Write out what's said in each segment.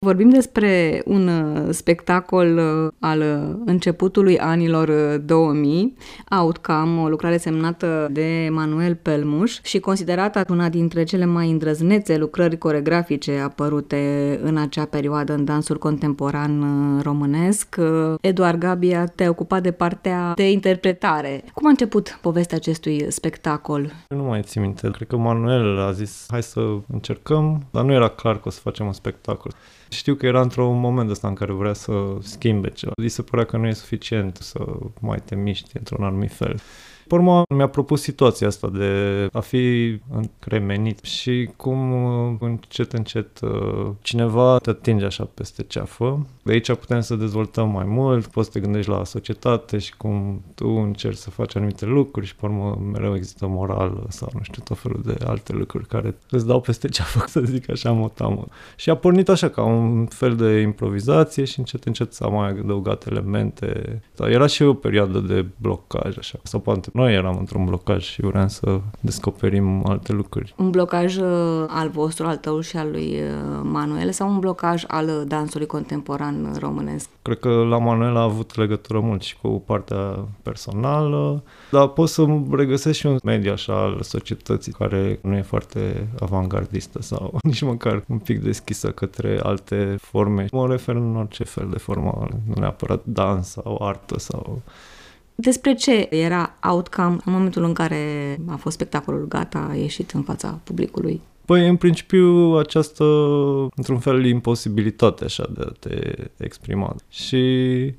Vorbim despre un uh, spectacol uh, al uh, începutului anilor 2000, Outcome, o lucrare semnată de Manuel Pelmuș și considerată una dintre cele mai îndrăznețe lucrări coregrafice apărute în acea perioadă în dansul contemporan românesc. Eduard Gabia te-a ocupat de partea de interpretare. Cum a început povestea acestui spectacol? Nu mai țin minte. Cred că Manuel a zis hai să încercăm, dar nu era clar că o să facem un spectacol. Știu că era într-un moment ăsta în care vrea să schimbe ceva. Îi se părea că nu e suficient să mai te miști într-un anumit fel. Pe urmă, mi-a propus situația asta de a fi încremenit și cum încet, încet cineva te atinge așa peste ceafă. De aici putem să dezvoltăm mai mult, poți să te gândești la societate și cum tu încerci să faci anumite lucruri și pe urmă mereu există morală sau nu știu, tot felul de alte lucruri care îți dau peste ceafă, să zic așa, motamă. Și a pornit așa ca un fel de improvizație și încet, încet s-a mai adăugat elemente. Dar era și o perioadă de blocaj așa, sau poate noi eram într-un blocaj și vreau să descoperim alte lucruri. Un blocaj uh, al vostru, al tău și al lui uh, Manuel sau un blocaj al uh, dansului contemporan românesc? Cred că la Manuel a avut legătură mult și cu partea personală, dar pot să regăsesc și un mediu așa al societății care nu e foarte avangardistă sau nici măcar un pic deschisă către alte forme. Mă refer în orice fel de formă, nu neapărat dans sau artă sau despre ce era Outcome în momentul în care a fost spectacolul gata, a ieșit în fața publicului? Păi, în principiu, această, într-un fel, imposibilitate așa de a te exprima. Și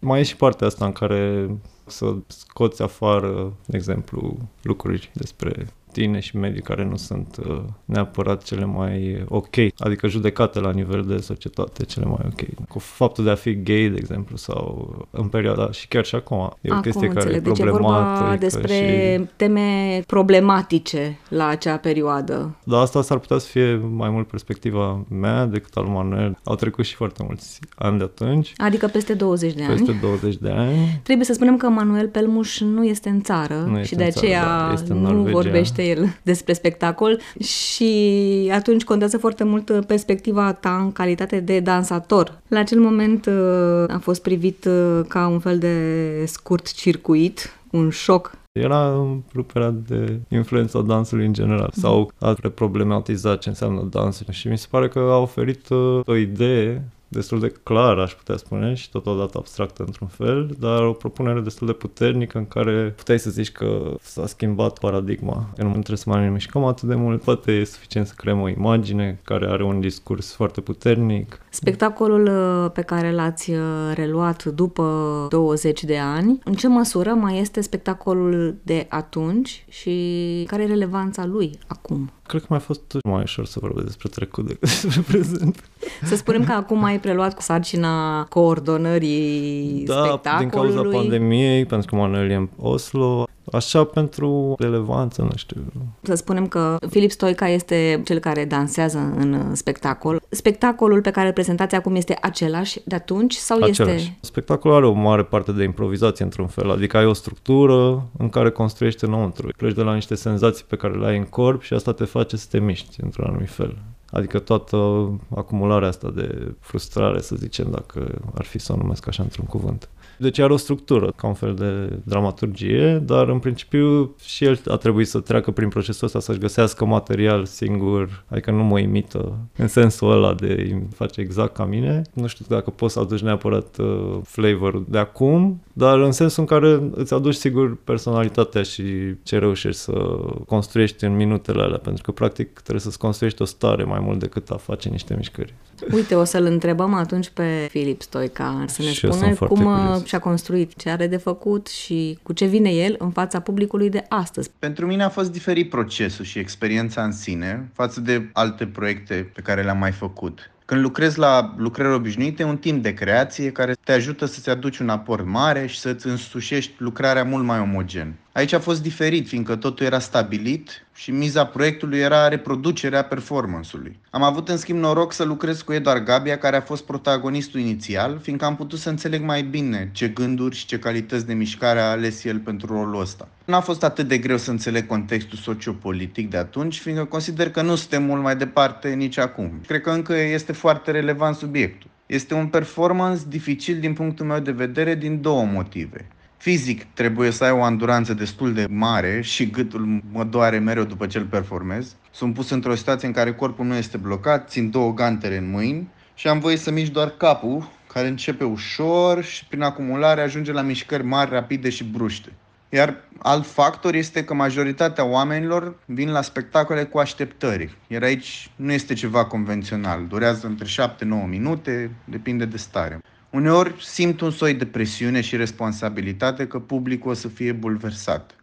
mai e și partea asta în care să scoți afară, de exemplu, lucruri despre tine și medii care nu sunt uh, neapărat cele mai ok, adică judecate la nivel de societate cele mai ok. Cu faptul de a fi gay, de exemplu, sau în perioada și chiar și acum, e o acum chestie înțeleg. care e problematică. Deci e despre și... teme problematice la acea perioadă. Da, asta s-ar putea să fie mai mult perspectiva mea decât al Manuel. Au trecut și foarte mulți ani de atunci. Adică peste 20 de ani. Peste 20 de ani. Trebuie să spunem că Manuel Pelmuș nu este în țară nu și de aceea țară, da, este nu vorbește el despre spectacol și atunci contează foarte mult perspectiva ta în calitate de dansator. La acel moment uh, a fost privit uh, ca un fel de scurt circuit, un șoc. Era ruperea de influența dansului în general sau a problematizat ce înseamnă dansul. Și mi se pare că a oferit uh, o idee destul de clar, aș putea spune, și totodată abstractă într-un fel, dar o propunere destul de puternică în care puteai să zici că s-a schimbat paradigma. Că nu trebuie să mai ne mișcăm atât de mult, poate e suficient să creăm o imagine care are un discurs foarte puternic. Spectacolul uh, pe care l-ați uh, reluat după 20 de ani, în ce măsură mai este spectacolul de atunci și care e relevanța lui acum? Cred că mai a fost mai ușor să vorbesc despre trecut decât despre prezent. Să spunem că acum ai preluat cu sarcina coordonării da, spectacolului. din cauza pandemiei, pentru că Manuel e în Oslo, Așa pentru relevanță, nu știu. Să spunem că Filip Stoica este cel care dansează în spectacol. Spectacolul pe care îl prezentați acum este același de atunci sau același. este... Spectacolul are o mare parte de improvizație într-un fel, adică ai o structură în care construiești înăuntru. Pleci de la niște senzații pe care le ai în corp și asta te face să te miști într-un anumit fel. Adică toată acumularea asta de frustrare, să zicem, dacă ar fi să o numesc așa într-un cuvânt. Deci are o structură, ca un fel de dramaturgie, dar în principiu și el a trebuit să treacă prin procesul ăsta, să-și găsească material singur, adică nu mă imită în sensul ăla de face exact ca mine. Nu știu dacă poți să aduci neapărat uh, flavor de acum, dar în sensul în care îți aduci sigur personalitatea și ce reușești să construiești în minutele alea, pentru că practic trebuie să-ți construiești o stare mai mult decât a face niște mișcări. Uite, o să-l întrebăm atunci pe Filip Stoica să ne și spună cum uh, curios. Și-a construit, ce are de făcut și cu ce vine el în fața publicului de astăzi. Pentru mine a fost diferit procesul și experiența în sine față de alte proiecte pe care le-am mai făcut. Când lucrezi la lucrări obișnuite, un timp de creație care te ajută să-ți aduci un aport mare și să-ți însușești lucrarea mult mai omogen. Aici a fost diferit, fiindcă totul era stabilit și miza proiectului era reproducerea performanceului. Am avut în schimb noroc să lucrez cu Eduard Gabia, care a fost protagonistul inițial, fiindcă am putut să înțeleg mai bine ce gânduri și ce calități de mișcare a ales el pentru rolul ăsta. N-a fost atât de greu să înțeleg contextul sociopolitic de atunci, fiindcă consider că nu suntem mult mai departe nici acum. Cred că încă este foarte relevant subiectul. Este un performance dificil din punctul meu de vedere din două motive. Fizic trebuie să ai o anduranță destul de mare și gâtul mă doare mereu după ce îl performez. Sunt pus într-o situație în care corpul nu este blocat, țin două gantere în mâini și am voie să mișc doar capul, care începe ușor și prin acumulare ajunge la mișcări mari, rapide și bruște. Iar alt factor este că majoritatea oamenilor vin la spectacole cu așteptări. Iar aici nu este ceva convențional. Durează între 7-9 minute, depinde de stare. Uneori simt un soi de presiune și responsabilitate că publicul o să fie bulversat.